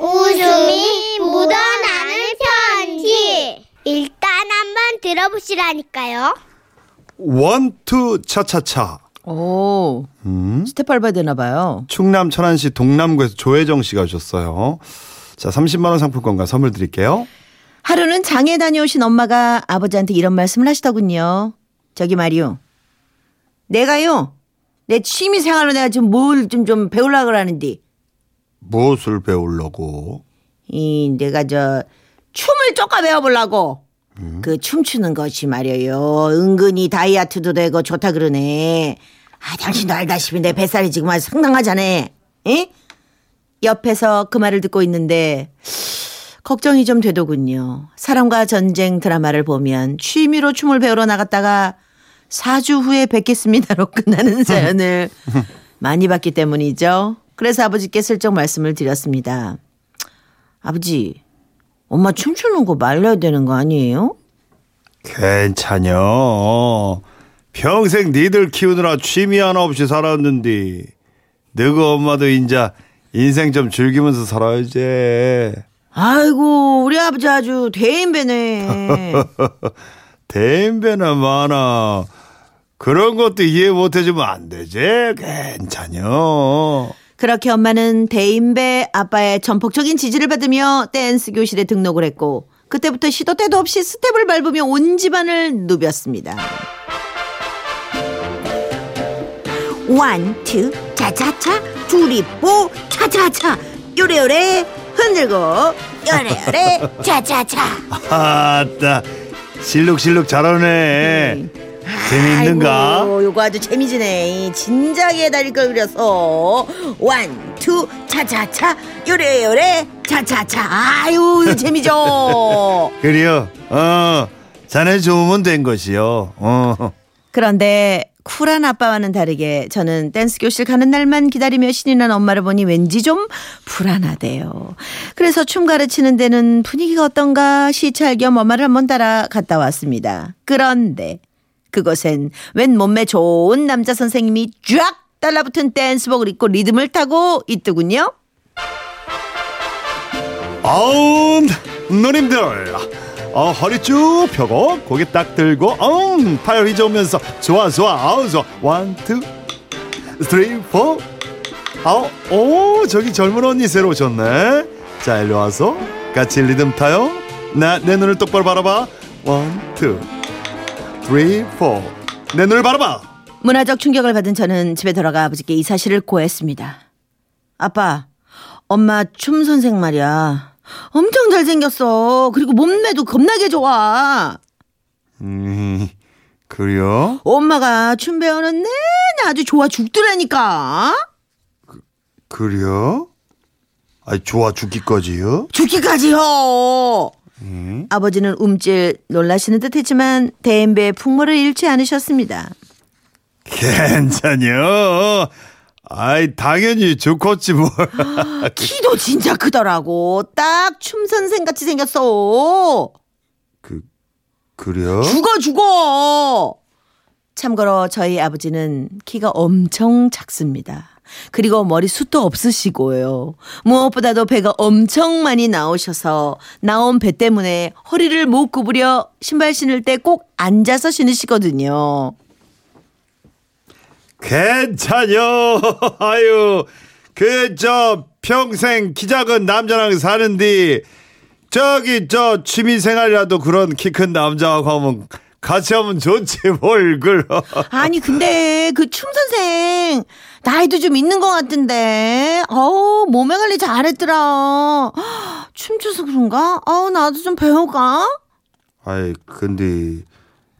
웃음이 묻어나는 편지. 일단 한번 들어보시라니까요. one two 차차차. 오, 음. 스텝 밟아야 되나 봐요. 충남 천안시 동남구에서 조혜정 씨가 주셨어요. 자, 30만 원 상품권과 선물 드릴게요. 하루는 장에 다녀오신 엄마가 아버지한테 이런 말씀을 하시더군요. 저기 말이요. 내가요. 내 취미 생활로 내가 지금 뭘 좀 좀 배우려고 그러는데 무엇을 배우려고? 이 내가 저 춤을 쪼까 배워보려고. 그 춤추는 것이 말이에요. 은근히 다이어트도 되고 좋다 그러네. 아 당신도 알다시피 내 뱃살이 지금 아주 상당하잖아. 에? 옆에서 그 말을 듣고 있는데 걱정이 좀 되더군요. 사랑과 전쟁 드라마를 보면 취미로 춤을 배우러 나갔다가 4주 후에 뵙겠습니다로 끝나는 사연을 많이 봤기 때문이죠 그래서 아버지께 슬쩍 말씀을 드렸습니다 아버지, 엄마 춤추는 거 말려야 되는 거 아니에요? 괜찮여. 평생 니들 키우느라 취미 하나 없이 살았는데 너가 엄마도 인자 인생 좀 즐기면서 살아야지. 아이고, 우리 아버지 아주 대인배네. 대인배나 많아. 그런 것도 이해 못 해주면 안 되지. 괜찮여. 그렇게 엄마는 대인배 아빠의 전폭적인 지지를 받으며 댄스 교실에 등록을 했고 그때부터 시도 때도 없이 스텝을 밟으며 온 집안을 누볐습니다. one, two, 차차차, three four, 차차차, 요래요래 흔들고 요래요래 차차차. 아따, 실룩실룩 잘하네. 재밌는가? 아이고, 요거 아주 재미지네. 진작에 다닐 걸 그렸어. one, two, 차차차, 요래 요래, 차차차. 아유, 이거 재미죠. 그래요. 어, 자네 좋으면 된 것이요. 어. 그런데 쿨한 아빠와는 다르게 저는 댄스 교실 가는 날만 기다리며 신이 난 엄마를 보니 왠지 좀 불안하대요. 그래서 춤 가르치는 데는 분위기가 어떤가 시찰 겸 엄마를 한번 따라 갔다 왔습니다. 그런데 그곳엔 웬 몸매 좋은 남자 선생님이 쫙 달라붙은 댄스복을 입고 리듬을 타고 있더군요. 아우, 누님들. 어, 허리 쭉 펴고 고개 딱 들고 음, 팔 휘저으면서 좋아 좋아 아우 좋아. one, two, three, four. 아우 오 저기 젊은 언니 새로 오셨네. 자 일로 와서 같이 리듬 타요. 나 내 눈을 똑바로 바라봐. one, two, four 내 눈을 바라봐 문화적 충격을 받은 저는 집에 돌아가 아버지께 이 사실을 고했습니다. 아빠, 엄마 춤 선생 말이야. 엄청 잘생겼어. 그리고 몸매도 겁나게 좋아. 음 그래요? 엄마가 춤 배우는 내내 아주 좋아 죽더라니까. 그래요? 아 좋아 죽기까지요? 죽기까지요. 아버지는 움찔 놀라시는 듯 했지만 대인배의 풍모를 잃지 않으셨습니다. 괜찮요. 아이 당연히 좋겠지 뭘. 키도 진짜 크더라고. 딱 춤 선생 같이 생겼어. 그 그래요? 죽어 죽어. 참고로 저희 아버지는 키가 엄청 작습니다. 그리고 머리숱도 없으시고요. 무엇보다도 배가 엄청 많이 나오셔서 나온 배 때문에 허리를 못 구부려 신발 신을 때 꼭 앉아서 신으시거든요. 괜찮요. 아유 그 저 평생 키 작은 남자랑 사는데 저기 저 취미 생활이라도 그런 키 큰 남자하고 하면 같이 하면 좋지 뭘 그러. 아니 근데 그 춤 선생 나이도 좀 있는 것 같은데 어우 몸매 관리 잘했더라 춤춰서 그런가? 어우 나도 좀 배울까? 아이 근데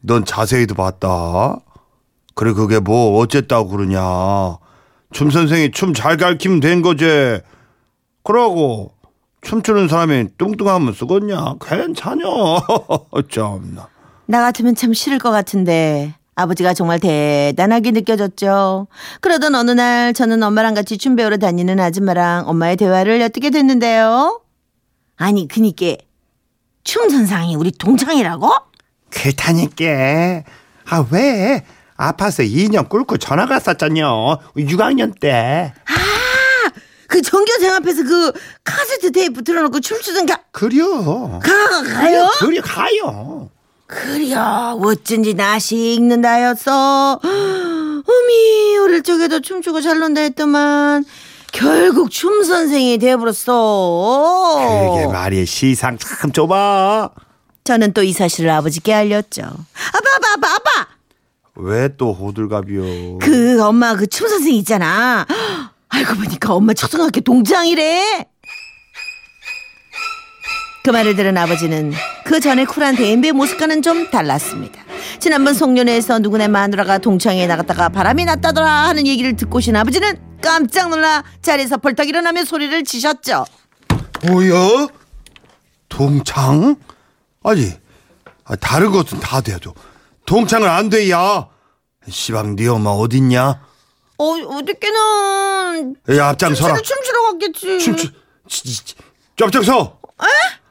넌 자세히도 봤다. 그래 그게 뭐 어쨌다고 그러냐. 춤 선생이 춤 잘 가르치면 된 거지. 그러고 춤추는 사람이 뚱뚱하면 쓰겄냐. 괜찮여. 참나. 나 같으면 참 싫을 것 같은데 아버지가 정말 대단하게 느껴졌죠. 그러던 어느 날 저는 엄마랑 같이 춤 배우러 다니는 아줌마랑 엄마의 대화를 엿듣게 됐는데요. 아니 그니까 춤 선생이 우리 동창이라고? 그렇다니까. 아 왜? 아파서 2년 꿇고 전화 갔었잖여. 6학년 때. 그 전교생 앞에서 그 카세트 테이프 틀어놓고 춤추던 가, 그려. 가, 가요? 그려 가요. 그려 어쩐지 낯이 익는다였어 어미 어릴 적에도 춤추고 잘 논다 했더만 결국 춤 선생이 돼버렸어. 그게 말이야 시상 참 좁아. 저는 또 이 사실을 아버지께 알렸죠. 아빠 아빠 아빠 아빠! 왜 또 호들갑이요? 그 엄마 그 춤 선생 있잖아. 알고 보니까 엄마 초등학교 동창이래. 그 말을 들은 아버지는 그 전에 쿨한 대인배 모습과는 좀 달랐습니다. 지난번 송년회에서 누구네 마누라가 동창회에 나갔다가 바람이 났다더라 하는 얘기를 듣고 오신 아버지는 깜짝 놀라 자리에서 벌떡 일어나며 소리를 지셨죠. 뭐야? 동창? 아니 아, 다른 것은 다 돼도 동창은 안 돼야. 시방 네 엄마 어딨냐? 어, 어저께는 야 앞장서라. 춤추러, 갔겠지. 춤추 좀 앞장서.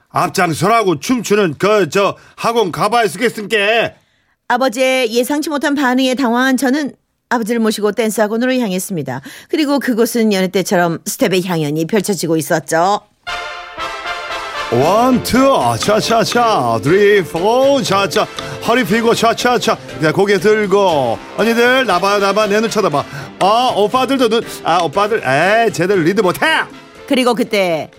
앞장서라고 춤추는 그 저 학원 가봐야 쓰겠으니까. 아버지의 예상치 못한 반응에 당황한 저는 아버지를 모시고 댄스 학원으로 향했습니다. 그리고 그곳은 여느 때처럼 스텝의 향연이 펼쳐지고 있었죠. one, two, 차차차, three, four, 차차, 허리 펴고 차차차, 고개 들고, 언니들 나봐 나봐 내 눈 쳐다봐. 아 오빠들도 눈, 아 오빠들, 에 쟤들 리드 못해. 그리고 그때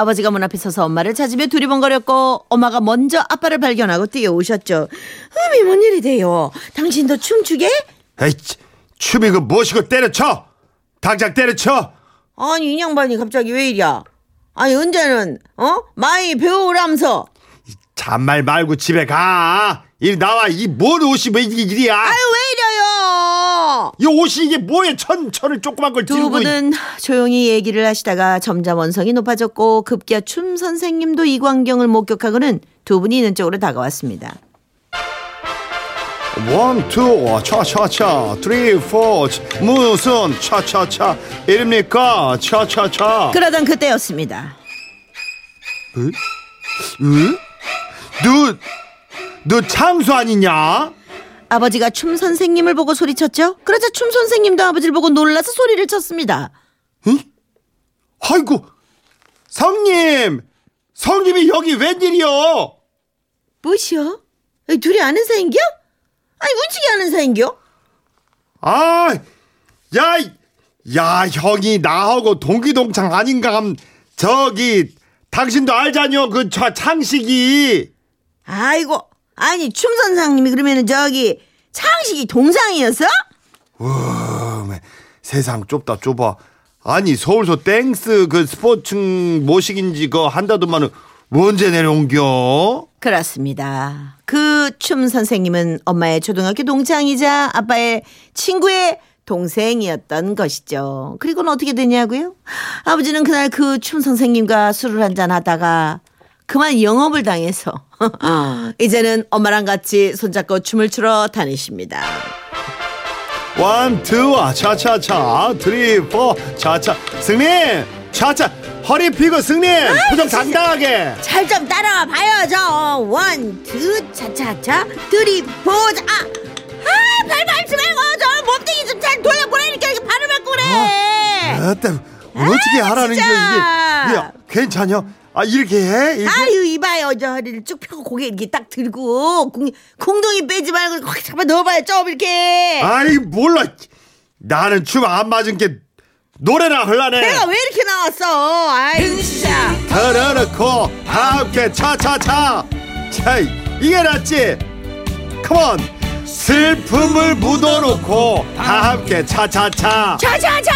아버지가 문 앞에 서서 엄마를 찾으며 두리번거렸고 엄마가 먼저 아빠를 발견하고 뛰어오셨죠. 어메 뭔 일이래요? 당신도 춤추게? 에이 춤이 그 무엇이고 때려쳐, 당장 때려쳐. 아니 이 양반이 갑자기 왜 이랴? 아니 언제는 어 많이 배우라면서 잔말 말고 집에 가. 이 나와 이 뭔 옷이 왜 이게 일이야? 아유 왜 이 옷이 이게 뭐야? 천 천을 조그만 걸 두 들고. 분은 조용히 얘기를 하시다가 점점 언성이 높아졌고 급기야 춤 선생님도 이 광경을 목격하고는 두 분이 있는 쪽으로 다가왔습니다. one, two, 차차차, three, four, 무슨 차차차 이릅니까? 차차차. 그러던 그때였습니다. 응? 너, 너 창수 아니냐? 아버지가 춤 선생님을 보고 소리쳤죠. 그러자 춤 선생님도 아버지를 보고 놀라서 소리를 쳤습니다. 응? 아이고, 성님, 성님이 여기 웬일이요? 뭐시여? 둘이 아는 사이인겨? 아니 무지하게 아는 사이인겨? 아, 야, 야, 형이 나하고 동기동창 아닌가? 함 저기, 당신도 알잖여, 그, 저, 창식이. 아이고 아니 춤 선생님이 그러면은 저기 창식이 동상이었어? 음, 세상 좁다 좁아. 아니 서울서 댄스 그 스포츠 모시긴지 그 한다더만은 언제 내려온겨? 그렇습니다. 그 춤 선생님은 엄마의 초등학교 동창이자 아빠의 친구의 동생이었던 것이죠. 그리고는 어떻게 되냐고요? 아버지는 그날 그 춤 선생님과 술을 한잔 하다가 그만 영업을 당해서 이제는 엄마랑 같이 손잡고 춤을 추러 다니십니다. one, two, 아, 차차차, three, four, 차차. 형님, 차차. 허리 펴고 형님, 표정 당당하게. 잘 좀 따라와 봐야죠. one, two, 차차차, three, four 자. 아, 아, 발 밟지 말고 저 몸뚱이 좀 잘 돌려보내니까 이렇게 발을 밟고 그래. 아따, 어떻게 하라는 게 진짜. 이게, 이게 괜찮여? 아 이렇게 해? 이렇게? 아유 이봐요. 저 허리를 쭉 펴고 고개 이렇게 딱 들고 궁, 궁둥이 빼지 말고 확 잡아 넣어봐요. 좀 이렇게. 아니 몰라. 나는 춤 안 맞은 게 노래나 흘라네. 내가 왜 이렇게 나왔어? 아유 진짜. 털어놓고 함께 차차차. 차 이게 낫지? 컴온 슬픔을 묻어놓고 다 함께 차차차. 차차차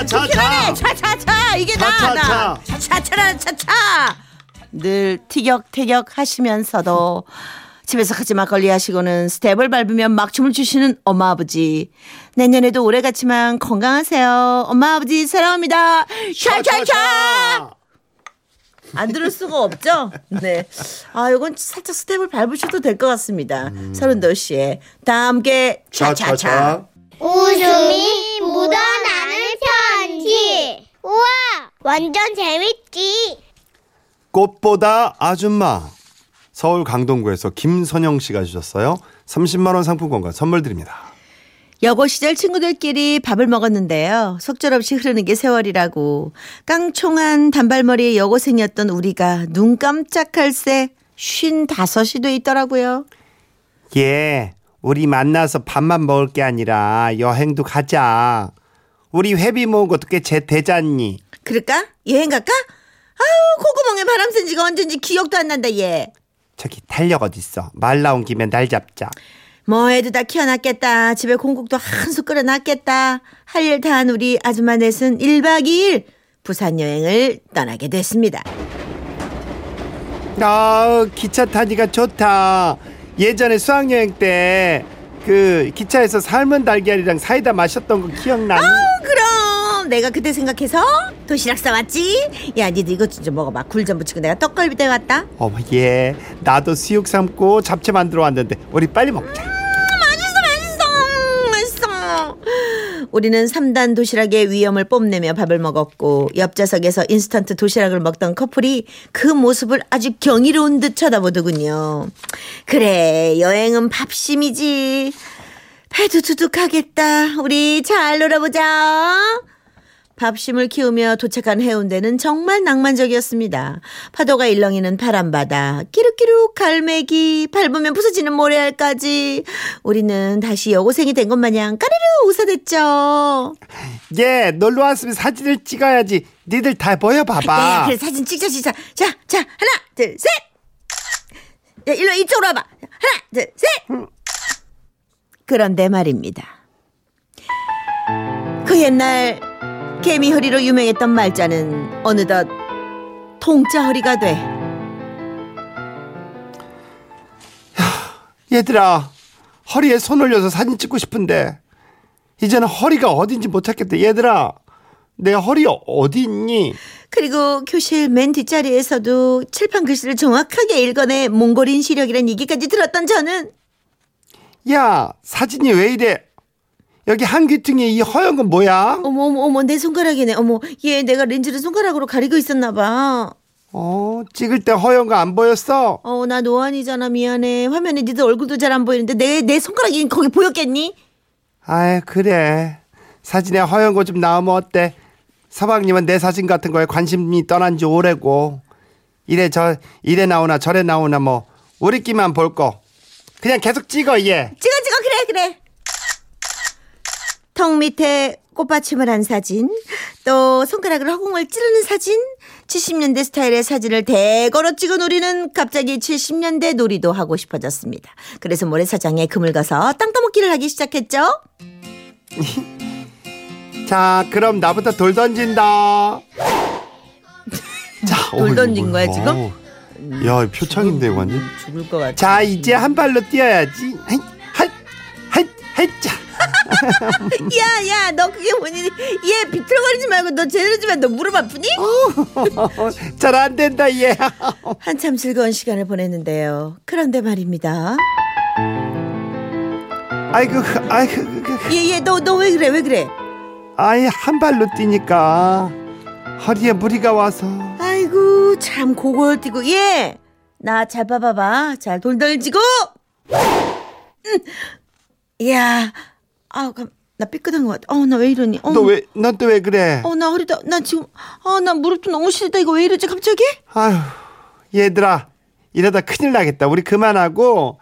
차차차. 차차차 이게 차차차. 나나 차차차라 차차 늘 티격태격 하시면서도 집에서 같이 막걸리 하시고는 스텝을 밟으며 막춤을 추시는 엄마 아버지 내년에도 오래 같지만 건강하세요 엄마 아버지 사랑합니다 차차차 안 들을 수가 없죠? 네. 아, 요건 살짝 스텝을 밟으셔도 될 것 같습니다. 서른도 씨의 다 함께 차차차. 웃음이 묻어나는 편지. 우와, 완전 재밌지. 꽃보다 아줌마 서울 강동구에서 김선영 씨가 주셨어요 30만 원 상품권과 선물 드립니다 여고 시절 친구들끼리 밥을 먹었는데요. 속절없이 흐르는 게 세월이라고 깡총한 단발머리의 여고생이었던 우리가 눈 깜짝할 새 쉰 다섯이 돼 있더라고요. 예, 우리 만나서 밥만 먹을 게 아니라 여행도 가자. 우리 회비 모은 것도 꽤 제 되잖니. 그럴까? 여행 갈까? 아우 콧구멍에 바람 쐰 지가 언젠지 기억도 안 난다 얘. 저기 달력 어딨어? 말 나온 김에 날 잡자. 뭐 애도 다 키워놨겠다. 집에 공국도 한수 끓여놨겠다. 할 일 다 한 우리 아줌마 넷은 1박 2일 부산 여행을 떠나게 됐습니다. 아, 기차 타니까 좋다. 예전에 수학여행 때 그 기차에서 삶은 달걀이랑 사이다 마셨던 거 기억나니? 그럼 내가 그때 생각해서 도시락 싸왔지. 야 니들 이것 좀 먹어봐. 굴좀 붙이고 내가 떡갈비 떼왔다. 어머, 예. 나도 수육 삶고 잡채 만들어 왔는데 우리 빨리 먹자. 맛있어 맛있어 맛있어. 우리는 3단 도시락의 위험을 뽐내며 밥을 먹었고 옆 좌석에서 인스턴트 도시락을 먹던 커플이 그 모습을 아주 경이로운 듯 쳐다보더군요. 그래 여행은 밥심이지. 배도 두둑하겠다. 우리 잘 놀아보자. 밥심을 키우며 도착한 해운대는 정말 낭만적이었습니다. 파도가 일렁이는 바람바다, 끼룩끼룩 갈매기, 밟으면 부서지는 모래알까지. 우리는 다시 여고생이 된 것 마냥 까르르 웃어댔죠. 예, 놀러 왔으면 사진을 찍어야지. 니들 다 보여봐봐. 그래, 그래, 사진 찍자, 찍자. 자, 자, 하나, 둘, 셋! 야, 일로 이쪽으로 와봐. 하나, 둘, 셋! 그런데 말입니다. 그 옛날 개미 허리로 유명했던 말자는 어느덧 통짜 허리가 돼 얘들아, 허리에 손 올려서 사진 찍고 싶은데 이제는 허리가 어딘지 못 찾겠다. 얘들아, 내 허리 어디 있니? 그리고 교실 맨 뒷자리에서도 칠판 글씨를 정확하게 읽어내 몽골인 시력이란 얘기까지 들었던 저는 야, 사진이 왜 이래? 여기 한 귀퉁이에 이 허연 건 뭐야? 어머 어머 어머 내 손가락이네 어머 얘 내가 렌즈를 손가락으로 가리고 있었나 봐. 어, 찍을 때 허연 거 안 보였어? 어 나 노안이잖아 미안해 화면에 니들 얼굴도 잘 안 보이는데 내 내 손가락이 거기 보였겠니? 아이, 그래. 사진에 허연 거 좀 나오면 어때? 서방님은 내 사진 같은 거에 관심이 떠난 지 오래고. 이래 저 이래 나오나 저래 나오나 뭐 우리끼만 볼 거. 그냥 계속 찍어 얘. 찍어 찍어 그래 그래. 턱 밑에 꽃받침을 한 사진, 또 손가락으로 허공을 찌르는 사진, 70년대 스타일의 사진을 대거로 찍어 놀이는 갑자기 70년대 놀이도 하고 싶어졌습니다. 그래서 모래사장에 금을 가서 땅 따먹기를 하기 시작했죠. 자, 그럼 나부터 돌 던진다. 자, 돌 던진 거야, 지금? 야, 표창인데 완전. 죽을 것 같아. 자, 이제 한 발로 뛰어야지. 야, 야, 너 그게 뭐니? 얘 비틀거리지 말고 너 제대로 좀 해. 너 무릎 아프니? 잘 안 된다, 얘. 한참 즐거운 시간을 보냈는데요. 그런데 말입니다. 아이고, 아이고, 얘, 얘, 너, 너 왜 그래? 왜 그래? 아이, 한 발로 뛰니까 허리에 무리가 와서. 아이고, 참 고골 뛰고. 얘! 나 잘 봐봐봐. 잘 돌돌지고! 음. 이야, 아우, 감- 나 삐끗한 것 같아. 어, 나 왜 이러니? 어, 너 왜, 넌 또 왜 그래? 어, 나 허리다. 나 지금, 아, 나 무릎도 너무 시리다. 이거 왜 이러지, 갑자기? 아휴, 얘들아, 이러다 큰일 나겠다. 우리 그만하고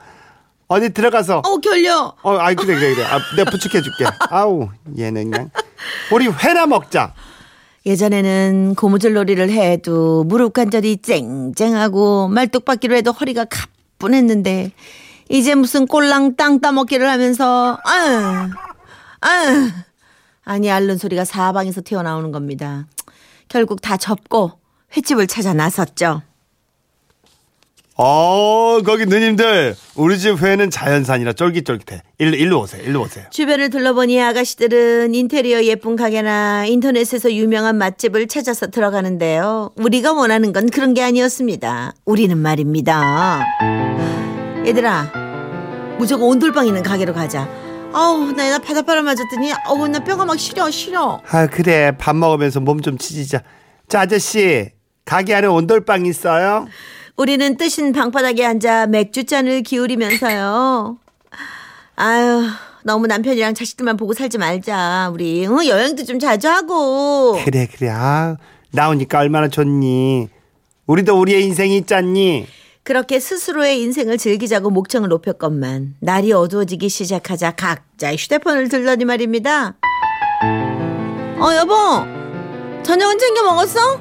어디 들어가서. 어, 결려. 어, 아이 그래 그래 그래. 아, 내가 부축해줄게. 아우, 얘는 그냥. 우리 회나 먹자. 예전에는 고무줄 놀이를 해도 무릎 관절이 쨍쨍하고 말뚝박기로 해도 허리가 가뿐했는데 이제 무슨 꼴랑 땅 따먹기를 하면서 아유 아유 아니 앓는 소리가 사방에서 튀어나오는 겁니다. 결국 다 접고 횟집을 찾아 나섰죠. 어, 거기 누님들. 우리 집 회는 자연산이라 쫄깃쫄깃해. 일로, 일로 오세요. 일로 오세요. 주변을 둘러보니 아가씨들은 인테리어 예쁜 가게나 인터넷에서 유명한 맛집을 찾아서 들어가는데요. 우리가 원하는 건 그런 게 아니었습니다. 우리는 말입니다. 얘들아, 무조건 온돌방 있는 가게로 가자. 아우, 나, 나 바닷바람 맞았더니, 어우, 나 뼈가 막 시려, 시려. 아, 그래. 밥 먹으면서 몸 좀 치지자. 자, 아저씨. 가게 안에 온돌방 있어요? 우리는 뜨신 방바닥에 앉아 맥주잔을 기울이면서요. 아유, 너무 남편이랑 자식들만 보고 살지 말자. 우리 응? 여행도 좀 자주 하고. 그래 그래 아 나오니까 얼마나 좋니 우리도 우리의 인생이 있잖니 그렇게 스스로의 인생을 즐기자고 목청을 높였건만 날이 어두워지기 시작하자 각자 휴대폰을 들더니 말입니다. 어 여보 저녁은 챙겨 먹었어?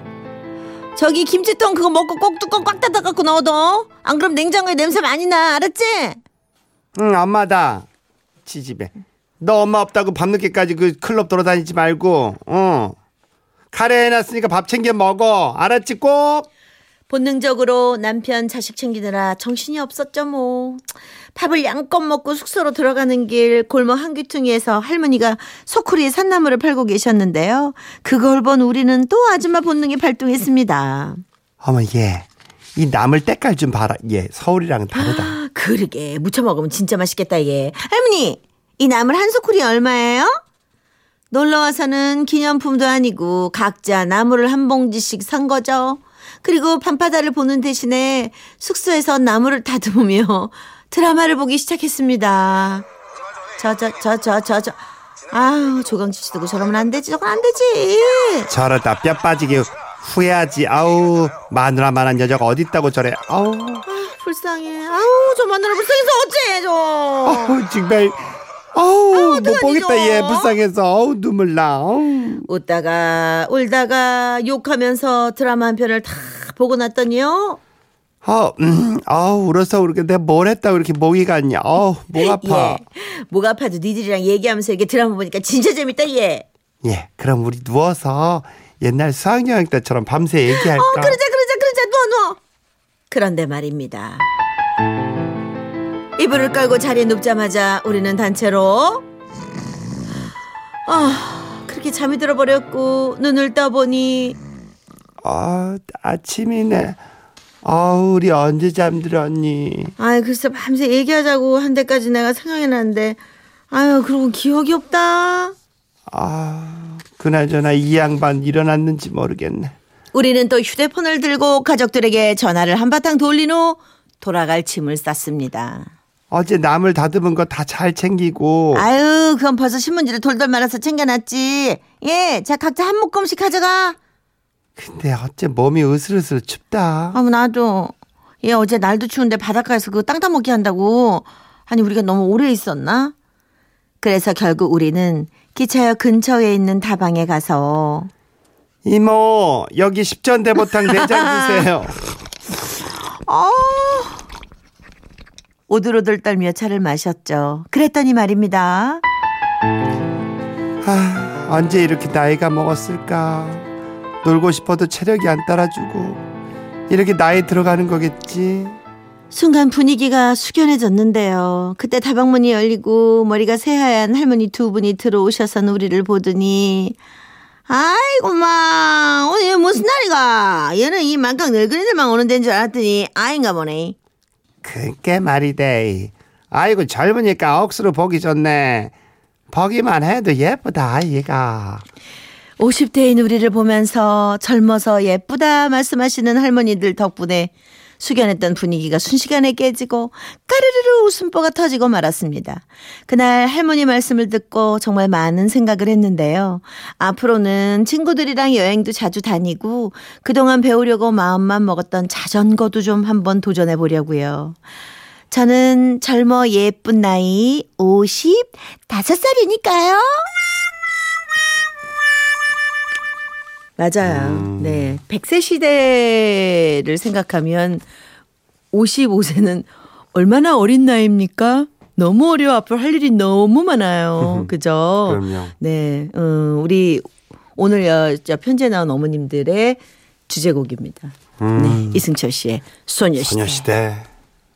저기 김치통 그거 먹고 꼭 뚜껑 꽉 닫아 갖고 넣어둬. 안 그럼 냉장고에 냄새 많이 나 알았지? 응 엄마다 지집에 너 엄마 없다고 밤늦게까지 그 클럽 돌아다니지 말고 어 카레 해놨으니까 밥 챙겨 먹어 알았지 꼭 본능적으로 남편 자식 챙기느라 정신이 없었죠 뭐. 밥을 양껏 먹고 숙소로 들어가는 길 골목 한 귀퉁이에서 할머니가 소쿠리 산나물을 팔고 계셨는데요. 그걸 본 우리는 또 아줌마 본능이 발동했습니다. 어머 얘이 나물 때깔 좀 봐라 얘 서울이랑은 다르다 그러게 무쳐 먹으면 진짜 맛있겠다 얘. 할머니 이 나물 한 소쿠리 얼마예요? 놀러 와서는 기념품도 아니고 각자 나물을 한 봉지씩 산 거죠. 그리고 밤바다를 보는 대신에 숙소에서 나물을 다듬으며 드라마를 보기 시작했습니다. 저 저 저 저 저 저 아우 조강지치 두고 저러면 안 되지 저건 안 되지. 저러다 뼈 빠지게 후회하지 아우 마누라만한 여자가 어딨다고 저래 아우 불쌍해. 아우 저 마누라 불쌍해서 어째 저. 아우 정말 아우 못 보겠다 어떡하니, 얘 저? 불쌍해서 아우 눈물 나 아우. 웃다가 울다가 욕하면서 드라마 한 편을 다 보고 났더니요. 아, 음, 아우 울어서 그렇게 내가 뭘 했다고 이렇게 목이 갔냐 아우 목 아파 예. 목 아파도 니들이랑 얘기하면서 이렇게 드라마 보니까 진짜 재밌다 얘. 예 그럼 우리 누워서 옛날 수학여행 때처럼 밤새 얘기할까 어 그러자 그러자 그러자 누워 누워. 그런데 말입니다. 이불을 깔고 자리에 눕자마자 우리는 단체로 아 그렇게 잠이 들어버렸고 눈을 떠보니 아 아침이네 아우 우리 언제 잠들었니 아이 글쎄 밤새 얘기하자고 한 데까지 내가 생각이 나는데 아유 그러고 기억이 없다. 아 그나저나 이 양반 일어났는지 모르겠네 우리는 또 휴대폰을 들고 가족들에게 전화를 한바탕 돌린 후 돌아갈 짐을 쌌습니다. 어제 나물 다듬은 거 다 잘 챙기고 아유, 그건 벌써 신문지를 돌돌 말아서 챙겨놨지. 예, 자, 각자 한 묶음씩 가져가. 근데 어째 몸이 으슬으슬 춥다 아무 나도. 얘 어제 날도 추운데 바닷가에서 그거 땅 따먹기 한다고. 아니, 우리가 너무 오래 있었나? 그래서 결국 우리는 기차역 근처에 있는 다방에 가서 이모 여기 십전대보탕 내장 주세요 어. 오들오들 떨며 차를 마셨죠. 그랬더니 말입니다. 아, 언제 이렇게 나이가 먹었을까? 놀고 싶어도 체력이 안 따라주고 이렇게 나이 들어가는 거겠지. 순간 분위기가 숙연해졌는데요. 그때 다방문이 열리고 머리가 새하얀 할머니 두 분이 들어오셔서 우리를 보더니 아이고 마 오늘 무슨 날이가 얘는 이 만강 늙은이들만 오는 데인 줄 알았더니 아인가 보네. 그게 말이 돼. 아이고 젊으니까 억수로 보기 좋네. 보기만 해도 예쁘다 얘가. 50대인 우리를 보면서 젊어서 예쁘다 말씀하시는 할머니들 덕분에 숙연했던 분위기가 순식간에 깨지고 까르르르 웃음보가 터지고 말았습니다. 그날 할머니 말씀을 듣고 정말 많은 생각을 했는데요. 앞으로는 친구들이랑 여행도 자주 다니고 그동안 배우려고 마음만 먹었던 자전거도 좀 한번 도전해 보려고요. 저는 젊어 예쁜 나이 55살이니까요. 맞아요. 네. 100세 시대를 생각하면 55세는 얼마나 어린 나이입니까? 너무 어려 앞으로 할 일이 너무 많아요. 그죠? 그럼요. 네. 음, 우리 오늘 편지에 나온 어머님들의 주제곡입니다. 네. 이승철 씨의 소녀시대. 소녀시대.